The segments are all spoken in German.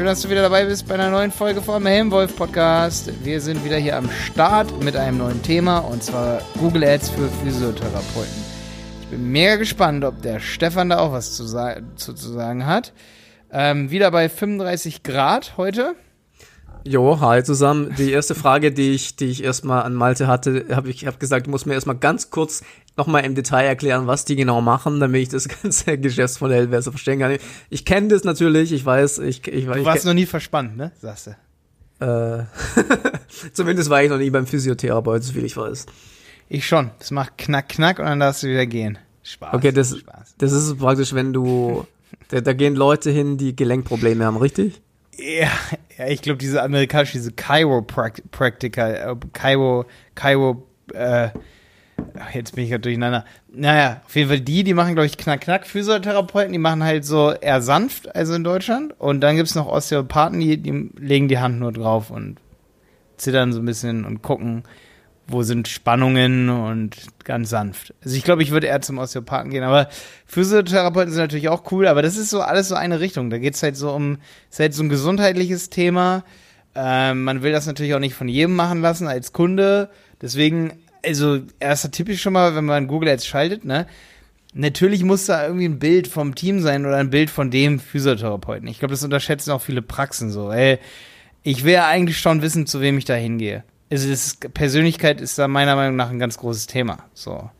Schön, dass du wieder dabei bist bei einer neuen Folge vom Helmwolf Podcast. Wir sind wieder hier am Start mit einem neuen Thema und zwar Google Ads für Physiotherapeuten. Ich bin mega gespannt, ob der Stefan da auch was zu, zu, zu sagen hat. Ähm, wieder bei 35 Grad heute. Jo, hi zusammen. Die erste Frage, die ich, die ich erstmal an Malte hatte, habe ich hab gesagt, du musst mir erstmal ganz kurz nochmal im Detail erklären, was die genau machen, damit ich das ganze Geschäftsmodell besser verstehen kann. Ich kenne das natürlich, ich weiß, ich, ich Du warst noch nie verspannt, ne? Sagst du. Äh, zumindest war ich noch nie beim Physiotherapeut, so viel ich weiß. Ich schon. Das macht knack, knack und dann darfst du wieder gehen. Spaß. Okay, das, Spaß. das ist praktisch, wenn du, da, da gehen Leute hin, die Gelenkprobleme haben, richtig? Ja, ja ich glaube, diese amerikanische, diese Chiropraktiker, äh, Chiro, Chiro, äh, jetzt bin ich ja durcheinander. Naja, auf jeden Fall die, die machen, glaube ich, knack-knack Physiotherapeuten, die machen halt so eher sanft, also in Deutschland. Und dann gibt's noch Osteopathen, die, die legen die Hand nur drauf und zittern so ein bisschen und gucken, wo sind Spannungen und ganz sanft. Also ich glaube, ich würde eher zum Osteopathen gehen, aber Physiotherapeuten sind natürlich auch cool, aber das ist so alles so eine Richtung. Da geht's halt so um, ist halt so ein gesundheitliches Thema. Ähm, man will das natürlich auch nicht von jedem machen lassen als Kunde. Deswegen, also erster Tipp ist schon mal, wenn man Google Ads schaltet, ne? Natürlich muss da irgendwie ein Bild vom Team sein oder ein Bild von dem Physiotherapeuten. Ich glaube, das unterschätzen auch viele Praxen so. Ey, ich will ja eigentlich schon wissen, zu wem ich da hingehe also das Persönlichkeit ist da meiner Meinung nach ein ganz großes Thema. So.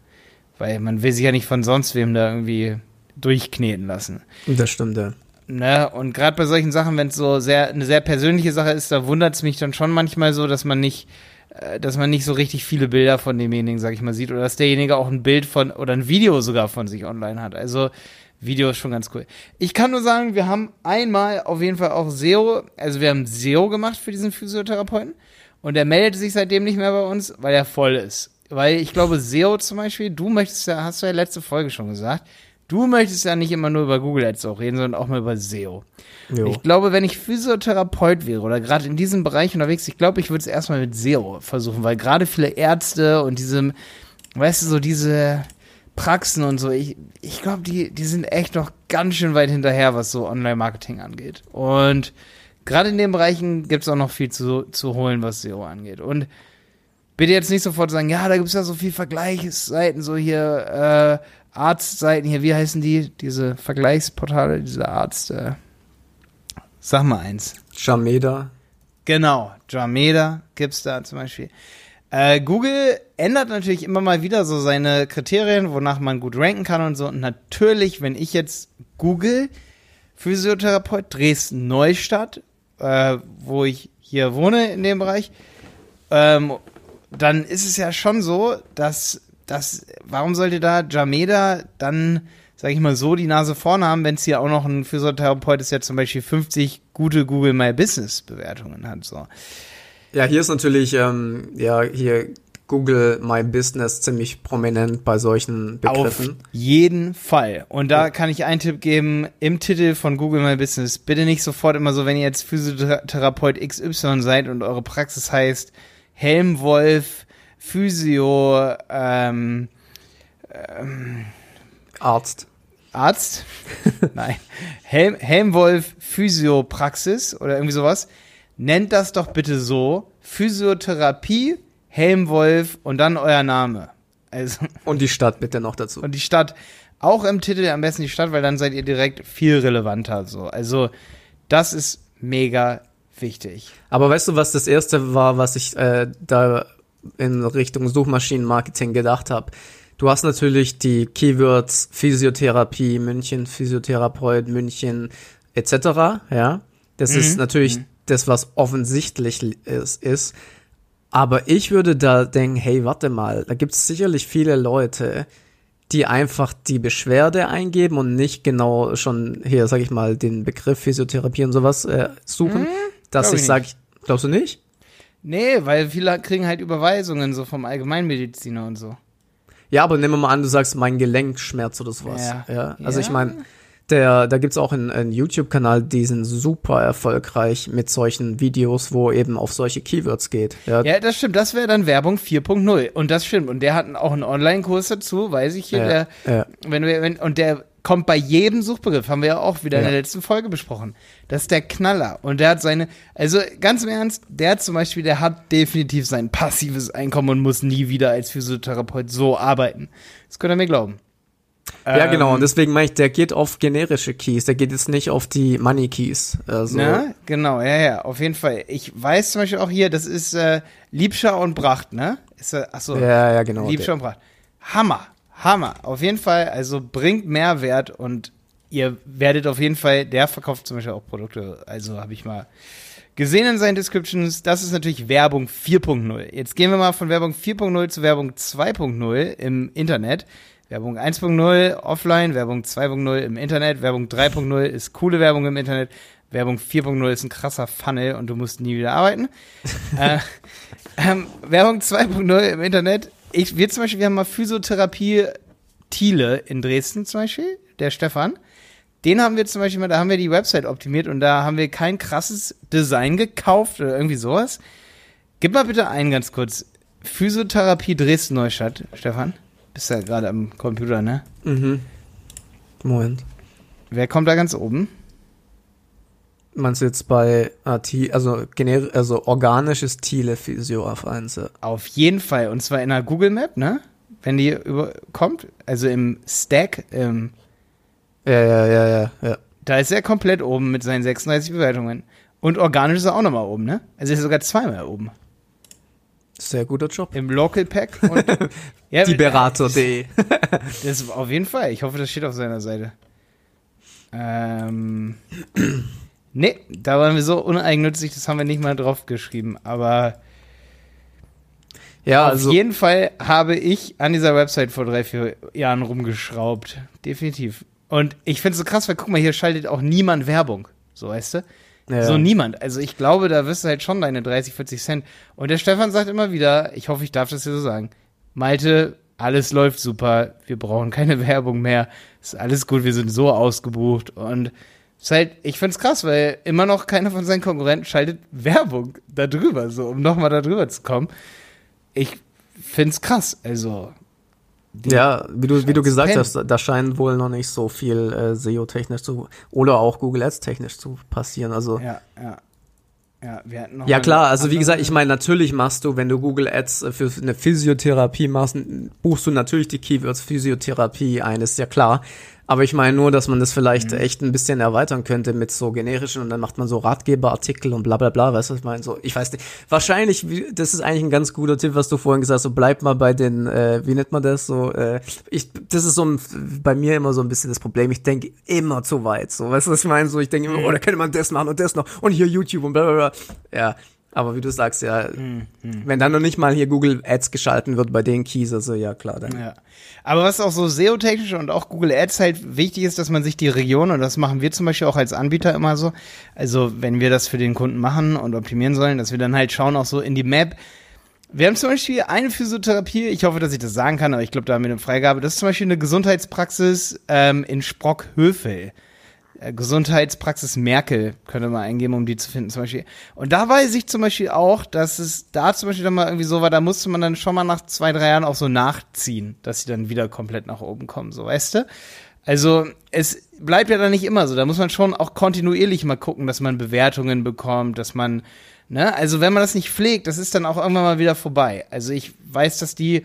Weil man will sich ja nicht von sonst wem da irgendwie durchkneten lassen. Das stimmt, ja. Ne? Und gerade bei solchen Sachen, wenn es so sehr eine sehr persönliche Sache ist, da wundert es mich dann schon manchmal so, dass man nicht, äh, dass man nicht so richtig viele Bilder von demjenigen, sag ich mal, sieht, oder dass derjenige auch ein Bild von oder ein Video sogar von sich online hat. Also Video ist schon ganz cool. Ich kann nur sagen, wir haben einmal auf jeden Fall auch SEO, also wir haben SEO gemacht für diesen Physiotherapeuten. Und er meldet sich seitdem nicht mehr bei uns, weil er voll ist. Weil ich glaube, SEO zum Beispiel, du möchtest ja, hast du ja letzte Folge schon gesagt, du möchtest ja nicht immer nur über Google Ads auch reden, sondern auch mal über SEO. Jo. Ich glaube, wenn ich Physiotherapeut wäre oder gerade in diesem Bereich unterwegs, ich glaube, ich würde es erstmal mit SEO versuchen, weil gerade viele Ärzte und diesem, weißt du, so diese Praxen und so, ich, ich glaube, die, die sind echt noch ganz schön weit hinterher, was so Online-Marketing angeht. Und gerade in den Bereichen gibt es auch noch viel zu, zu holen, was SEO angeht. Und bitte jetzt nicht sofort sagen, ja, da gibt es ja so viel Vergleichsseiten, so hier äh, Arztseiten hier, wie heißen die? Diese Vergleichsportale, diese Arzt. Äh, sag mal eins. Jameda. Genau, Jameda gibt's da zum Beispiel. Äh, Google ändert natürlich immer mal wieder so seine Kriterien, wonach man gut ranken kann und so. Und natürlich, wenn ich jetzt Google Physiotherapeut Dresden Neustadt äh, wo ich hier wohne in dem Bereich, ähm, dann ist es ja schon so, dass das, warum sollte da Jameda dann, sag ich mal so, die Nase vorne haben, wenn es hier auch noch ein Physiotherapeut ist, der zum Beispiel 50 gute Google My Business Bewertungen hat, so. Ja, hier ist natürlich, ähm, ja, hier Google My Business ziemlich prominent bei solchen Begriffen. Auf jeden Fall. Und da ja. kann ich einen Tipp geben, im Titel von Google My Business, bitte nicht sofort immer so, wenn ihr jetzt Physiotherapeut XY seid und eure Praxis heißt Helmwolf, Physio, ähm, ähm, Arzt. Arzt? Nein. Helm, Helmwolf Physiopraxis oder irgendwie sowas. Nennt das doch bitte so. Physiotherapie Helmwolf und dann euer Name. Also, und die Stadt bitte noch dazu. Und die Stadt. Auch im Titel am besten die Stadt, weil dann seid ihr direkt viel relevanter. So. Also, das ist mega wichtig. Aber weißt du, was das erste war, was ich äh, da in Richtung Suchmaschinenmarketing gedacht habe? Du hast natürlich die Keywords Physiotherapie, München, Physiotherapeut, München, etc. Ja, das mhm. ist natürlich mhm. das, was offensichtlich ist, ist. Aber ich würde da denken, hey, warte mal, da gibt es sicherlich viele Leute, die einfach die Beschwerde eingeben und nicht genau schon hier, sag ich mal, den Begriff Physiotherapie und sowas äh, suchen, hm, dass ich, ich sage, glaubst du nicht? Nee, weil viele kriegen halt Überweisungen so vom Allgemeinmediziner und so. Ja, aber nehmen wir mal an, du sagst mein Gelenkschmerz oder sowas. Ja. ja? Also ja. ich meine, der, da gibt's auch einen, einen YouTube-Kanal, die sind super erfolgreich mit solchen Videos, wo eben auf solche Keywords geht. Ja, ja das stimmt. Das wäre dann Werbung 4.0. Und das stimmt. Und der hat auch einen Online-Kurs dazu, weiß ich hier. Ja, der, ja. Wenn wir, wenn, und der, kommt bei jedem Suchbegriff, haben wir ja auch wieder in der letzten Folge besprochen. Das ist der Knaller. Und der hat seine, also ganz im Ernst, der zum Beispiel, der hat definitiv sein passives Einkommen und muss nie wieder als Physiotherapeut so arbeiten. Das könnt ihr mir glauben. Ja, Ähm, genau. Und deswegen meine ich, der geht auf generische Keys. Der geht jetzt nicht auf die Money Keys. Also, Ne? Genau, ja, ja, auf jeden Fall. Ich weiß zum Beispiel auch hier, das ist äh, Liebscher und Bracht, ne? Ist, äh, achso, Ja, ja, genau. Liebscher und Bracht. Hammer, Hammer. Auf jeden Fall, also bringt Mehrwert und ihr werdet auf jeden Fall, der verkauft zum Beispiel auch Produkte, also habe ich mal gesehen in seinen Descriptions, das ist natürlich Werbung 4.0. Jetzt gehen wir mal von Werbung 4.0 zu Werbung 2.0 im Internet. Werbung 1.0 offline, Werbung 2.0 im Internet, Werbung 3.0 ist coole Werbung im Internet, Werbung 4.0 ist ein krasser Funnel und du musst nie wieder arbeiten. äh, ähm, Werbung 2.0 im Internet. Ich, wir zum Beispiel, wir haben mal Physiotherapie Thiele in Dresden zum Beispiel, der Stefan. Den haben wir zum Beispiel mal, da haben wir die Website optimiert und da haben wir kein krasses Design gekauft oder irgendwie sowas. Gib mal bitte ein ganz kurz. Physiotherapie Dresden Neustadt, Stefan. Bist ja gerade am Computer, ne? Mhm. Moment. Wer kommt da ganz oben? Meinst du jetzt bei AT, also, gener also organisches Thiele-Physio auf 1? ja. Auf jeden Fall. Und zwar in der Google Map, ne? Wenn die über kommt, also im Stack, im, Ja, ja, ja, ja, ja. da ist er komplett oben mit seinen 36 Bewertungen. Und organisch ist er auch nochmal oben, ne? Also ist er sogar zweimal oben. Sehr guter Job. Im Local Pack und ja, Die Berater.de. Das ist auf jeden Fall. Ich hoffe, das steht auf seiner Seite. Ähm. nee, da waren wir so uneigennützig, das haben wir nicht mal drauf geschrieben. Aber Ja, auf also, jeden Fall habe ich an dieser Website vor drei, vier Jahren rumgeschraubt. Definitiv. Und ich finde es so krass, weil guck mal, hier schaltet auch niemand Werbung. So, weißt du? Ja. So niemand. Also ich glaube, da wirst du halt schon deine 30, 40 Cent. Und der Stefan sagt immer wieder, ich hoffe, ich darf das hier so sagen, Malte, alles läuft super, wir brauchen keine Werbung mehr, ist alles gut, wir sind so ausgebucht. Und ist halt, ich find's krass, weil immer noch keiner von seinen Konkurrenten schaltet Werbung da drüber, so, um nochmal da drüber zu kommen. Ich find's krass, also. Die- Ja, wie du, wie du gesagt Pen. hast, da scheint wohl noch nicht so viel äh, SEO-technisch zu oder auch Google Ads technisch zu passieren. Also Ja, ja. Ja, wir hatten noch ja klar, also wie gesagt, ich meine, natürlich machst du, wenn du Google Ads äh, für eine Physiotherapie machst, buchst du natürlich die Keywords Physiotherapie ein, ist ja klar. Aber ich meine nur, dass man das vielleicht Mhm. echt ein bisschen erweitern könnte mit so generischen und dann macht man so Ratgeberartikel und bla bla bla, weißt du, was ich meine? So, ich weiß nicht. Wahrscheinlich, das ist eigentlich ein ganz guter Tipp, was du vorhin gesagt hast, so bleib mal bei den, äh, wie nennt man das so, äh, ich, das ist so ein, bei mir immer so ein bisschen das Problem, ich denke immer zu weit, so, weißt du, was ich meine? So, ich denke immer, oh, da könnte man das machen und das noch und hier YouTube und bla bla bla. Ja, aber wie du sagst, ja, wenn dann noch nicht mal hier Google Ads geschalten wird bei den Keys, also ja klar, dann. Ja. Aber was auch so SEO-technisch und auch Google Ads halt wichtig ist, dass man sich die Region, und das machen wir zum Beispiel auch als Anbieter immer so, also wenn wir das für den Kunden machen und optimieren sollen, dass wir dann halt schauen auch so in die Map. Wir haben zum Beispiel eine Physiotherapie, ich hoffe, dass ich das sagen kann, aber ich glaube, da haben wir eine Freigabe. Das ist zum Beispiel eine Gesundheitspraxis ähm, in Sprockhövel. Äh, Gesundheitspraxis Merkel könnte man eingeben, um die zu finden zum Beispiel. Und da weiß ich zum Beispiel auch, dass es da zum Beispiel dann mal irgendwie so war, da musste man dann schon mal nach zwei, drei Jahren auch so nachziehen, dass sie dann wieder komplett nach oben kommen, so weißt du? Also es bleibt ja dann nicht immer so. Da muss man schon auch kontinuierlich mal gucken, dass man Bewertungen bekommt, dass man, ne, also wenn man das nicht pflegt, das ist dann auch irgendwann mal wieder vorbei. Also ich weiß, dass die,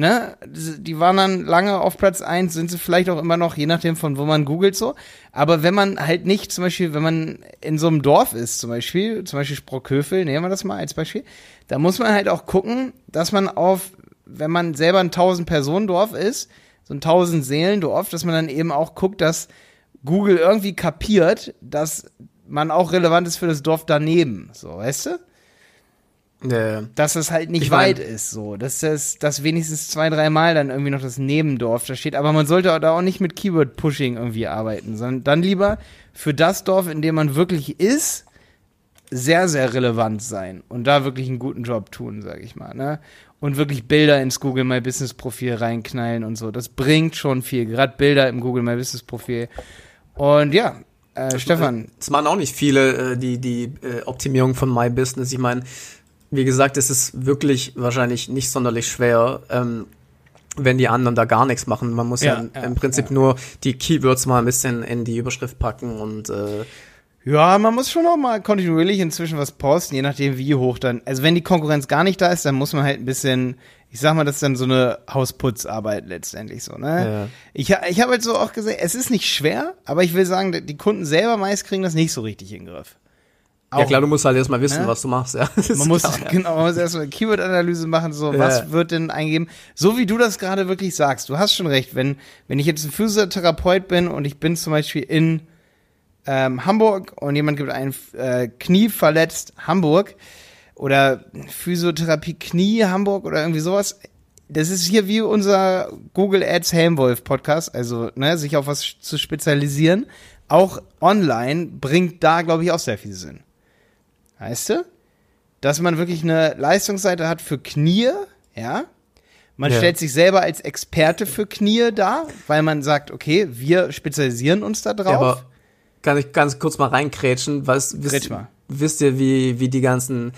ne, die waren dann lange auf Platz eins, sind sie vielleicht auch immer noch, je nachdem von wo man googelt so. Aber wenn man halt nicht, zum Beispiel, wenn man in so einem Dorf ist, zum Beispiel, zum Beispiel Sprockhövel, nehmen wir das mal als Beispiel, da muss man halt auch gucken, dass man auf, wenn man selber ein 1000 Personen Dorf ist, so ein 1000 Seelen Dorf, dass man dann eben auch guckt, dass Google irgendwie kapiert, dass man auch relevant ist für das Dorf daneben, so, weißt du? Ja, Dass es halt nicht Ich mein- weit ist, so. Dass das, dass wenigstens zwei, dreimal dann irgendwie noch das Nebendorf da steht. Aber man sollte da auch nicht mit Keyword-Pushing irgendwie arbeiten, sondern dann lieber für das Dorf, in dem man wirklich ist, sehr, sehr relevant sein und da wirklich einen guten Job tun, sag ich mal, ne? Und wirklich Bilder ins Google My Business Profil reinknallen und so. Das bringt schon viel. Gerade Bilder im Google My Business Profil. Und ja, äh, Stefan, Es machen auch nicht viele äh, die, die äh, Optimierung von My Business. Ich meine, wie gesagt, es ist wirklich wahrscheinlich nicht sonderlich schwer. Ähm, wenn die anderen da gar nichts machen. Man muss ja, Ja, im Prinzip ja. nur die Keywords mal ein bisschen in die Überschrift packen und äh, Ja, man muss schon auch mal kontinuierlich inzwischen was posten, je nachdem wie hoch dann. Also wenn die Konkurrenz gar nicht da ist, dann muss man halt ein bisschen, ich sag mal, das ist dann so eine Hausputzarbeit letztendlich so, ne? Ja. Ich, ich habe halt so auch gesehen, es ist nicht schwer, aber ich will sagen, die Kunden selber meist kriegen das nicht so richtig in den Griff. Ja Auch- klar, du musst halt erstmal wissen, Ne? was du machst. Ja. Man muss, klar, ja. genau, man muss erstmal eine Keyword-Analyse machen, so, Ja. was wird denn eingegeben? So wie du das gerade wirklich sagst, du hast schon recht, wenn, wenn ich jetzt ein Physiotherapeut bin und ich bin zum Beispiel in ähm, Hamburg und jemand gibt ein äh, Knie verletzt Hamburg oder Physiotherapie Knie Hamburg oder irgendwie sowas. Das ist hier wie unser Google Ads Helmwolf Podcast, also ne, sich auf was zu spezialisieren. Auch online bringt da, glaube ich, auch sehr viel Sinn. Weißt du? Dass man wirklich eine Leistungsseite hat für Knie, ja. Man Ja. stellt sich selber als Experte für Knie dar, weil man sagt, okay, wir spezialisieren uns da drauf. Ja, aber kann ich ganz kurz mal reinkrätschen? Was, wisst, wisst ihr, wie, wie die ganzen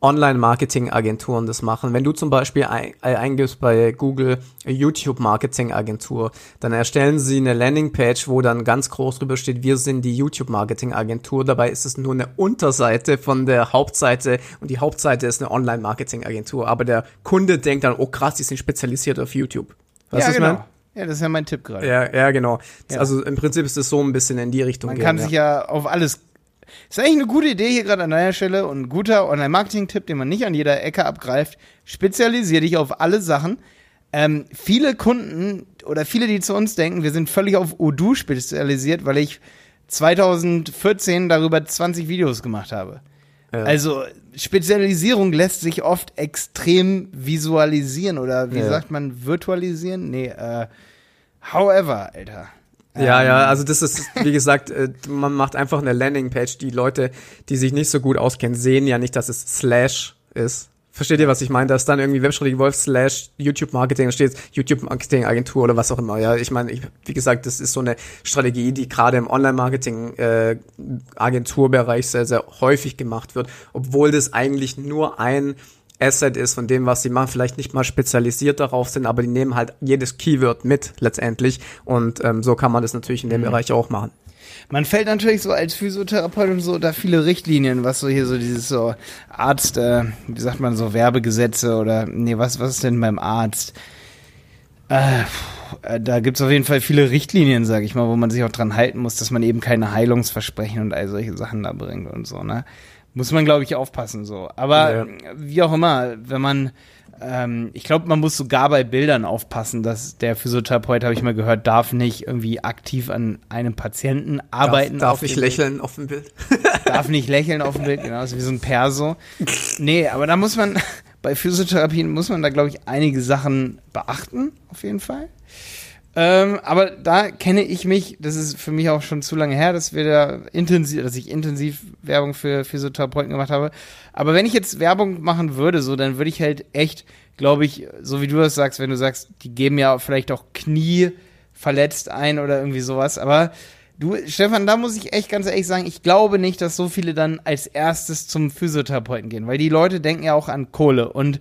Online-Marketing-Agenturen das machen? Wenn du zum Beispiel ein, äh, eingibst bei Google YouTube-Marketing-Agentur, dann erstellen sie eine Landingpage, wo dann ganz groß drüber steht, wir sind die YouTube-Marketing-Agentur. Dabei ist es nur eine Unterseite von der Hauptseite und die Hauptseite ist eine Online-Marketing-Agentur. Aber der Kunde denkt dann, oh krass, die sind spezialisiert auf YouTube. Weißt ja, was ich genau. mein? Ja, das ist ja mein Tipp gerade. Ja, ja, genau. Ja. Also im Prinzip ist es so ein bisschen in die Richtung Man gehen, kann ja. sich ja auf alles. Ist eigentlich eine gute Idee hier gerade an deiner Stelle und ein guter Online-Marketing-Tipp, den man nicht an jeder Ecke abgreift. Spezialisier dich auf alle Sachen. Ähm, viele Kunden oder viele, die zu uns denken, wir sind völlig auf Odoo spezialisiert, weil ich 2014 darüber 20 Videos gemacht habe. Ja. Also Spezialisierung lässt sich oft extrem visualisieren oder wie Ja. sagt man, virtualisieren? Nee, äh, however, Alter. Ja, Ähm, ja, also das ist, wie gesagt, äh, man macht einfach eine Landingpage. Die Leute, die sich nicht so gut auskennen, sehen ja nicht, dass es Slash ist. Versteht ihr, was ich meine? Da ist dann irgendwie Webstrategie Wolf slash YouTube Marketing, da steht YouTube Marketing Agentur oder was auch immer. Ja, ich meine, ich, wie gesagt, das ist so eine Strategie, die gerade im Online-Marketing äh, Agenturbereich sehr, sehr häufig gemacht wird, obwohl das eigentlich nur ein Asset ist von dem, was sie machen, vielleicht nicht mal spezialisiert darauf sind, aber die nehmen halt jedes Keyword mit letztendlich und ähm, so kann man das natürlich in dem Bereich auch machen. Man fällt natürlich so als Physiotherapeut und so da viele Richtlinien, was so hier so dieses so Arzt, äh, wie sagt man so Werbegesetze oder nee, was was ist denn beim Arzt? Äh, äh, da gibt's auf jeden Fall viele Richtlinien, sag ich mal, wo man sich auch dran halten muss, dass man eben keine Heilungsversprechen und all solche Sachen da bringt und so, ne? Muss man, glaube ich, aufpassen so. Aber Ja. wie auch immer, wenn man ähm, ich glaube, man muss sogar bei Bildern aufpassen, dass der Physiotherapeut, habe ich mal gehört, darf nicht irgendwie aktiv an einem Patienten arbeiten. Darf, darf ich lächeln auf dem Bild? darf nicht lächeln auf dem Bild, genau, ist wie so ein Perso. Nee, aber da muss man, bei Physiotherapien muss man da, glaube ich, einige Sachen beachten, auf jeden Fall. Ähm, aber da kenne ich mich, das ist für mich auch schon zu lange her, dass wir da intensiv, dass ich intensiv Werbung für Physiotherapeuten gemacht habe. Aber wenn ich jetzt Werbung machen würde, so, dann würde ich halt echt, glaube ich, so wie du das sagst, wenn du sagst, die geben ja vielleicht auch Knie verletzt ein oder irgendwie sowas. Aber du, Stefan, da muss ich echt ganz ehrlich sagen, ich glaube nicht, dass so viele dann als erstes zum Physiotherapeuten gehen, weil die Leute denken ja auch an Kohle und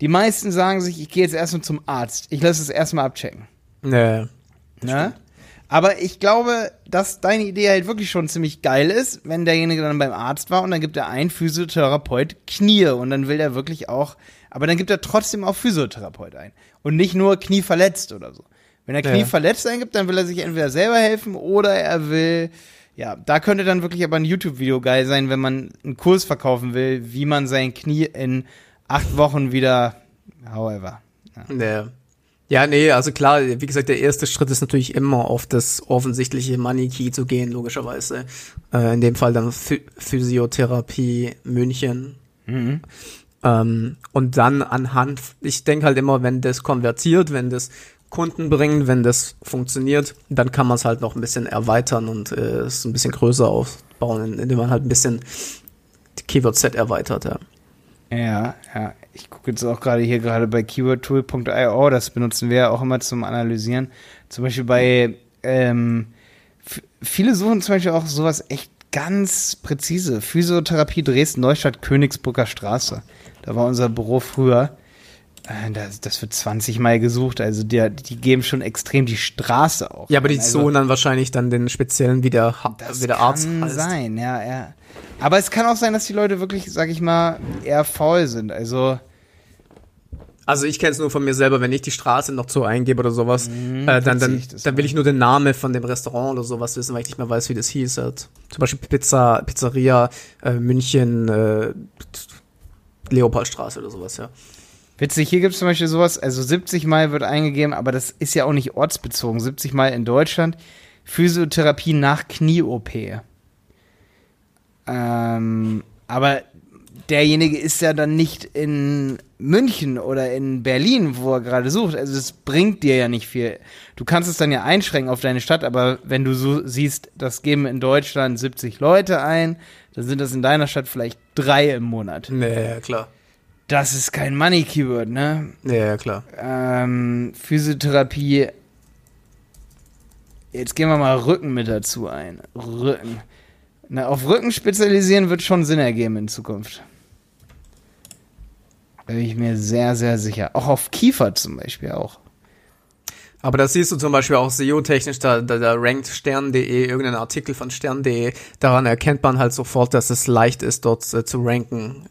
die meisten sagen sich, ich gehe jetzt erstmal zum Arzt. Ich lasse es erstmal abchecken. Nee. Ne? Aber ich glaube, dass deine Idee halt wirklich schon ziemlich geil ist, wenn derjenige dann beim Arzt war und dann gibt er einen Physiotherapeut Knie und dann will er wirklich auch, aber dann gibt er trotzdem auch Physiotherapeut ein und nicht nur Knie verletzt oder so. Wenn er Knie Ja. verletzt eingibt, dann will er sich entweder selber helfen oder er will, ja, da könnte dann wirklich aber ein YouTube-Video geil sein, wenn man einen Kurs verkaufen will, wie man sein Knie in acht Wochen wieder, however. Nee. Ja, nee, also klar, wie gesagt, der erste Schritt ist natürlich immer auf das offensichtliche Money Key zu gehen, logischerweise. Äh, in dem Fall dann Phy Physiotherapie München. Mhm. Ähm, und dann anhand, ich denke halt immer, wenn das konvertiert, wenn das Kunden bringt, wenn das funktioniert, dann kann man es halt noch ein bisschen erweitern und äh, es ein bisschen größer aufbauen, indem man halt ein bisschen die Keyword-Set erweitert, ja. Ja, ja. Ich gucke jetzt auch gerade hier gerade bei keywordtool.io, das benutzen wir ja auch immer zum Analysieren. Zum Beispiel bei, ähm, viele suchen zum Beispiel auch sowas echt ganz präzise. Physiotherapie Dresden, Neustadt, Königsburger Straße. Da war unser Büro früher. Äh, Das, das wird 20 Mal gesucht, also die, die geben schon extrem die Straße auch. Ja, aber die also, suchen dann wahrscheinlich dann den speziellen, wie der, Ha- Das wie der kann Arzt heißt. sein, ja, ja. Aber es kann auch sein, dass die Leute wirklich, sag ich mal, eher faul sind. Also, Also ich kenne es nur von mir selber, wenn ich die Straße noch so eingebe oder sowas, äh, dann, dann, Mhm, dann will ich nur den Namen von dem Restaurant oder sowas wissen, weil ich nicht mehr weiß, wie das hieß. Halt. Zum Beispiel Pizza, Pizzeria, äh, München, äh, Leopoldstraße oder sowas, ja. Witzig, hier gibt es zum Beispiel sowas, also 70 Mal wird eingegeben, aber das ist ja auch nicht ortsbezogen. 70 Mal in Deutschland. Physiotherapie nach Knie-OP. Ähm, aber derjenige ist ja dann nicht in München oder in Berlin, wo er gerade sucht. Also es bringt dir ja nicht viel. Du kannst es dann ja einschränken auf deine Stadt, aber wenn du so siehst, das geben in Deutschland 70 Leute ein, dann sind das in deiner Stadt vielleicht drei im Monat. Nee, klar. Das ist kein Money-Keyword, ne? Nee, klar. Ähm, Physiotherapie. Jetzt gehen wir mal Rücken mit dazu ein. Rücken. Na, auf Rücken spezialisieren wird schon Sinn ergeben in Zukunft. Da bin ich mir sehr, sehr sicher. Auch auf Kiefer zum Beispiel auch. Aber das siehst du zum Beispiel auch SEO-technisch, da, da, da rankt stern.de, irgendein Artikel von stern.de, daran erkennt man halt sofort, dass es leicht ist, dort äh, zu ranken,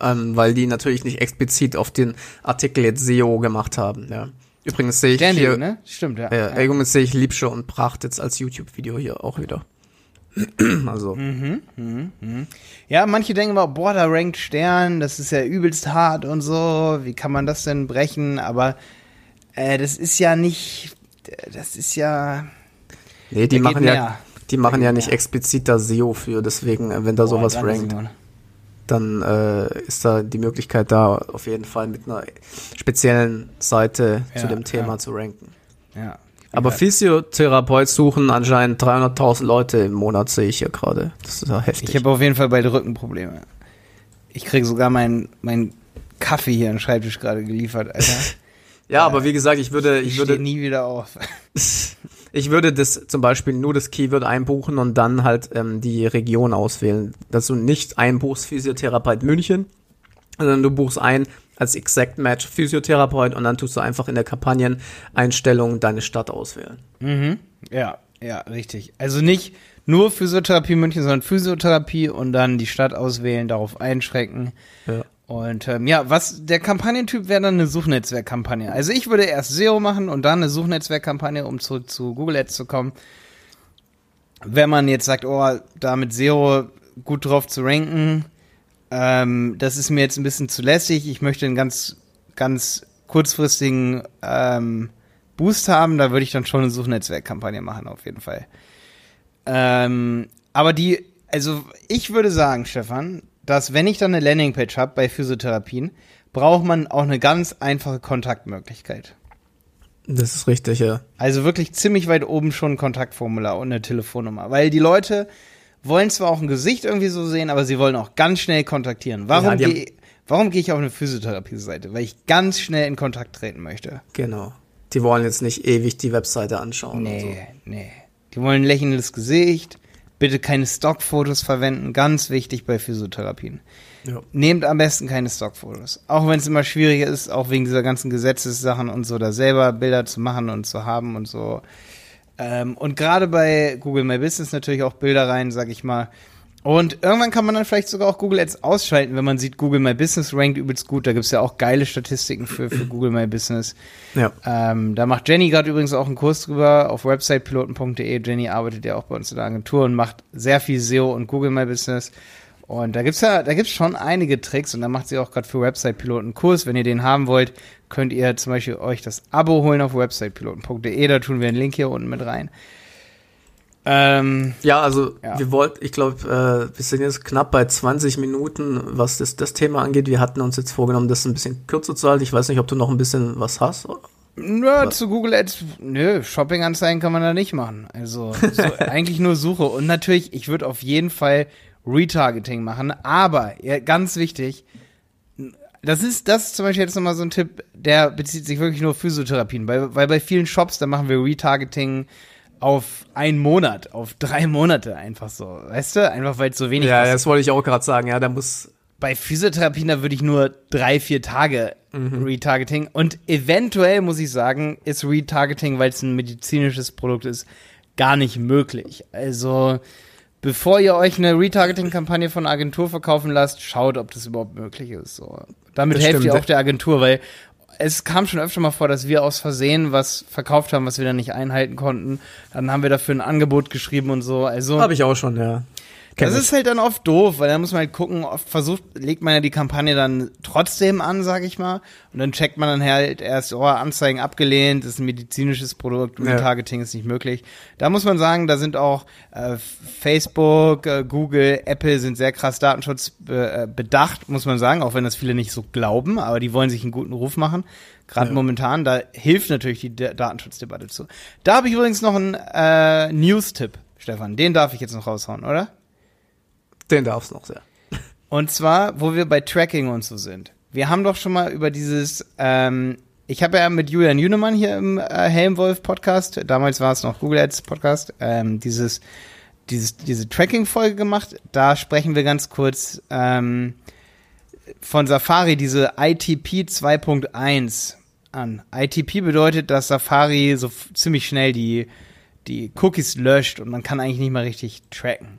ähm, weil die natürlich nicht explizit auf den Artikel jetzt SEO gemacht haben, ja. Übrigens sehe ich Stern.de, hier, ne? Stimmt, ja. äh, übrigens sehe ich Liebsche und Pracht jetzt als YouTube-Video hier auch wieder. also, Mhm. Ja, manche denken immer, boah, da rankt Stern, das ist ja übelst hart und so. Wie kann man das denn brechen? Aber äh, das ist ja nicht, das ist ja. nee, die machen ja, die machen ja nicht mehr. explizit da SEO für, deswegen, äh, wenn da Boah, sowas rankt. Simon. Dann äh, ist da die Möglichkeit da, auf jeden Fall mit einer speziellen Seite Ja, zu dem Thema ja. zu ranken. Ja. Aber Physiotherapeut suchen anscheinend 300.000 Leute im Monat, sehe ich hier gerade. Das ist ja heftig. Ich habe auf jeden Fall bald Rückenprobleme. Ich kriege sogar meinen mein Kaffee hier am Schreibtisch gerade geliefert, Alter. ja, aber wie gesagt, ich würde, Ich ich würde, nie wieder auf. ich würde das zum Beispiel nur das Keyword einbuchen und dann halt ähm, die Region auswählen. Dass du nicht einbuchst Physiotherapeut München, sondern du buchst ein als Exact Match Physiotherapeut und dann tust du einfach in der Kampagneneinstellung deine Stadt auswählen. Mhm. Ja, ja, richtig. Also nicht nur Physiotherapie München, sondern Physiotherapie und dann die Stadt auswählen, darauf einschränken. Ja. Und ähm, ja, was der Kampagnentyp wäre dann eine Suchnetzwerkkampagne. Also ich würde erst SEO machen und dann eine Suchnetzwerkkampagne, um zurück zu Google Ads zu kommen. Wenn man jetzt sagt, oh, da mit SEO gut drauf zu ranken, ähm, das ist mir jetzt ein bisschen zu lässig. Ich möchte einen ganz, ganz kurzfristigen ähm, Boost haben. Da würde ich dann schon eine Suchnetzwerkkampagne machen, auf jeden Fall. Ähm, aber die, also ich würde sagen, Stefan, dass wenn ich dann eine Landingpage habe bei Physiotherapien, braucht man auch eine ganz einfache Kontaktmöglichkeit. Das ist richtig, ja. Also wirklich ziemlich weit oben schon ein Kontaktformular und eine Telefonnummer. Weil die Leute wollen zwar auch ein Gesicht irgendwie so sehen, aber sie wollen auch ganz schnell kontaktieren. Warum Ja, gehe warum gehe ich auf eine Physiotherapie-Seite? Weil ich ganz schnell in Kontakt treten möchte. Genau. Die wollen jetzt nicht ewig die Webseite anschauen. Nee, nee. Die wollen ein lächelndes Gesicht. Bitte keine Stockfotos verwenden. Ganz wichtig bei Physiotherapien. Ja. Nehmt am besten keine Stockfotos. Auch wenn es immer schwieriger ist, auch wegen dieser ganzen Gesetzessachen und so, da selber Bilder zu machen und zu haben und so. Ähm, und gerade bei Google My Business natürlich auch Bilder rein, sag ich mal. Und irgendwann kann man dann vielleicht sogar auch Google Ads ausschalten, wenn man sieht, Google My Business rankt übelst gut. Da gibt's ja auch geile Statistiken für, für Google My Business. ja. Ähm, da macht Jenny gerade übrigens auch einen Kurs drüber auf websitepiloten.de. Jenny arbeitet ja auch bei uns in der Agentur und macht sehr viel SEO und Google My Business. Und da gibt's ja, da gibt's schon einige Tricks und da macht sie auch gerade für Website-Piloten einen Kurs. Wenn ihr den haben wollt, könnt ihr zum Beispiel euch das Abo holen auf websitepiloten.de. Da tun wir einen Link hier unten mit rein. Ähm, Ja, also Ja. wir wollten, ich glaube, äh, wir sind jetzt knapp bei 20 Minuten, was das, das Thema angeht. Wir hatten uns jetzt vorgenommen, das ein bisschen kürzer zu halten. Ich weiß nicht, ob du noch ein bisschen was hast. Nö, zu Google Ads, nö, Shopping-Anzeigen kann man da nicht machen. Also so, eigentlich nur Suche. Und natürlich, ich würde auf jeden Fall Retargeting machen. Aber, ja, ganz wichtig, das ist, das ist zum Beispiel jetzt nochmal so ein Tipp, der bezieht sich wirklich nur auf Physiotherapien. Weil, weil bei vielen Shops, da machen wir Retargeting auf einen Monat, auf drei Monate einfach so. Weißt du? Einfach weil es so wenig Ja, kostet. das wollte ich auch gerade sagen. Ja, da muss bei Physiotherapien, da würde ich nur drei, vier Tage Mhm. Retargeting. Und eventuell muss ich sagen, ist Retargeting, weil es ein medizinisches Produkt ist, gar nicht möglich. Also, bevor ihr euch eine Retargeting-Kampagne von einer Agentur verkaufen lasst, schaut, ob das überhaupt möglich ist. So. Damit Das helft stimmt. ihr auch der Agentur, weil es kam schon öfter mal vor, dass wir aus Versehen was verkauft haben, was wir dann nicht einhalten konnten. Dann haben wir dafür ein Angebot geschrieben und so. Also, Habe ich auch schon, ja. Das ist halt dann oft doof, weil da muss man halt gucken, oft versucht, legt man ja die Kampagne dann trotzdem an, sag ich mal. Und dann checkt man dann halt erst, oh, Anzeigen abgelehnt, ist ein medizinisches Produkt, Ja. Retargeting ist nicht möglich. Da muss man sagen, da sind auch äh, Facebook, äh, Google, Apple sind sehr krass Datenschutz äh, bedacht, muss man sagen, auch wenn das viele nicht so glauben, aber die wollen sich einen guten Ruf machen. Gerade Ja. momentan, da hilft natürlich die D Datenschutzdebatte zu. Da habe ich übrigens noch einen äh, News-Tipp, Stefan. Den darf ich jetzt noch raushauen, oder? Den darfst du noch sehr. Und zwar, wo wir bei Tracking und so sind. Wir haben doch schon mal über dieses, ähm, ich habe ja mit Julian Jünemann hier im äh, Helmwolf Podcast, damals war es noch Google Ads Podcast, ähm, dieses, dieses, diese Tracking-Folge gemacht. Da sprechen wir ganz kurz ähm, von Safari, diese ITP 2.1 an. ITP bedeutet, dass Safari so ziemlich schnell die, die Cookies löscht und man kann eigentlich nicht mehr richtig tracken.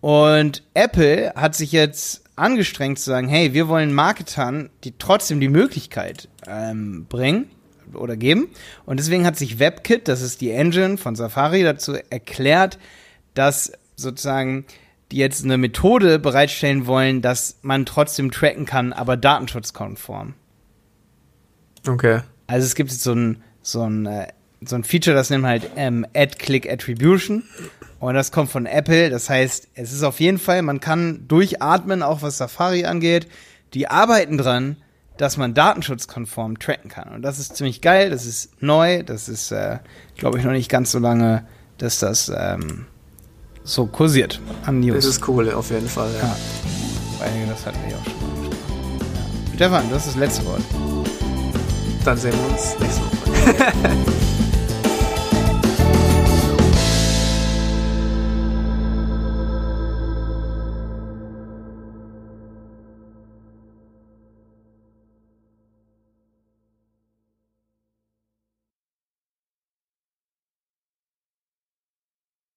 Und Apple hat sich jetzt angestrengt zu sagen, hey, wir wollen Marketern, die trotzdem die Möglichkeit ähm, bringen oder geben. Und deswegen hat sich WebKit, das ist die Engine von Safari, dazu erklärt, dass sozusagen die jetzt eine Methode bereitstellen wollen, dass man trotzdem tracken kann, aber datenschutzkonform. Okay. Also es gibt jetzt so ein, so ein, äh, so ein Feature, das nennt man halt ähm, Ad-Click-Attribution. Und das kommt von Apple. Das heißt, es ist auf jeden Fall, man kann durchatmen, auch was Safari angeht. Die arbeiten dran, dass man datenschutzkonform tracken kann. Und das ist ziemlich geil, das ist neu, das ist, äh, glaube ich, noch nicht ganz so lange, dass das ähm, so kursiert an News. Das ist cool, auf jeden Fall, ja. Ja. Weil das hatten wir ja auch schon mal. Ja. Stefan, das ist das letzte Wort. Dann sehen wir uns nächste Woche.